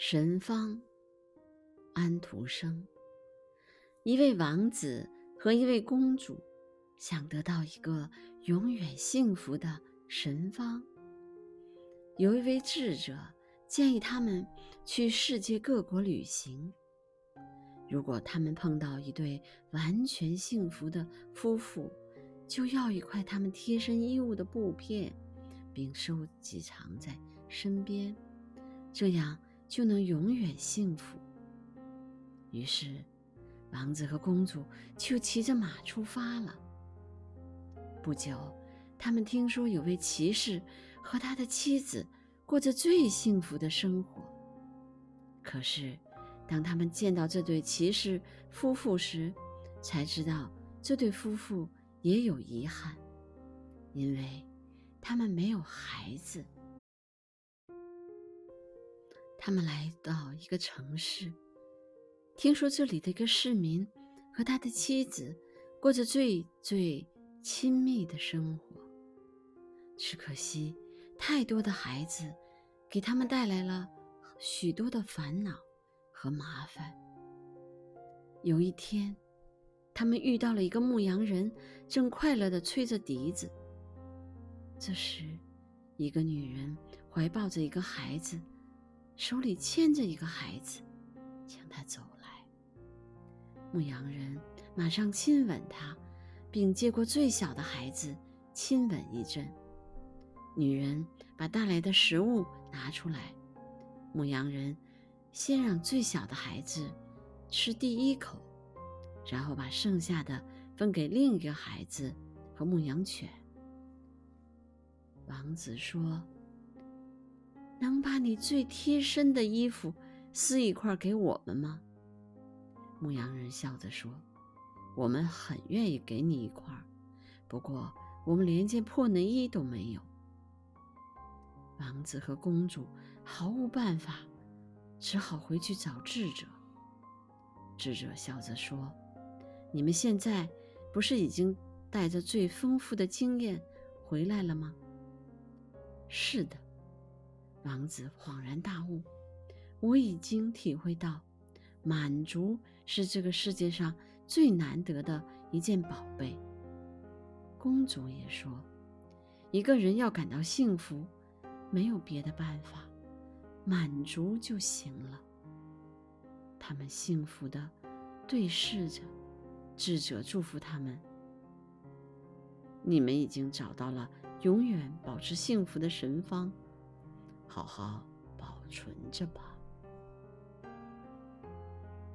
神方，安徒生。一位王子和一位公主想得到一个永远幸福的神方。有一位智者建议他们去世界各国旅行。如果他们碰到一对完全幸福的夫妇，就要一块他们贴身衣物的布片，并收集藏在身边，这样。就能永远幸福。于是，王子和公主就骑着马出发了。不久，他们听说有位骑士和他的妻子过着最幸福的生活。可是，当他们见到这对骑士夫妇时，才知道这对夫妇也有遗憾，因为他们没有孩子。他们来到一个城市，听说这里的一个市民和他的妻子过着最最亲密的生活。只可惜，太多的孩子给他们带来了许多的烦恼和麻烦。有一天，他们遇到了一个牧羊人，正快乐地吹着笛子。这时，一个女人怀抱着一个孩子。手里牵着一个孩子，向他走来。牧羊人马上亲吻他，并接过最小的孩子亲吻一阵。女人把带来的食物拿出来，牧羊人先让最小的孩子吃第一口，然后把剩下的分给另一个孩子和牧羊犬。王子说。能把你最贴身的衣服撕一块给我们吗？牧羊人笑着说：“我们很愿意给你一块，不过我们连件破内衣都没有。”王子和公主毫无办法，只好回去找智者。智者笑着说：“你们现在不是已经带着最丰富的经验回来了吗？”“是的。”王子恍然大悟：“我已经体会到，满足是这个世界上最难得的一件宝贝。”公主也说：“一个人要感到幸福，没有别的办法，满足就行了。”他们幸福的对视着，智者祝福他们：“你们已经找到了永远保持幸福的神方。”好好保存着吧。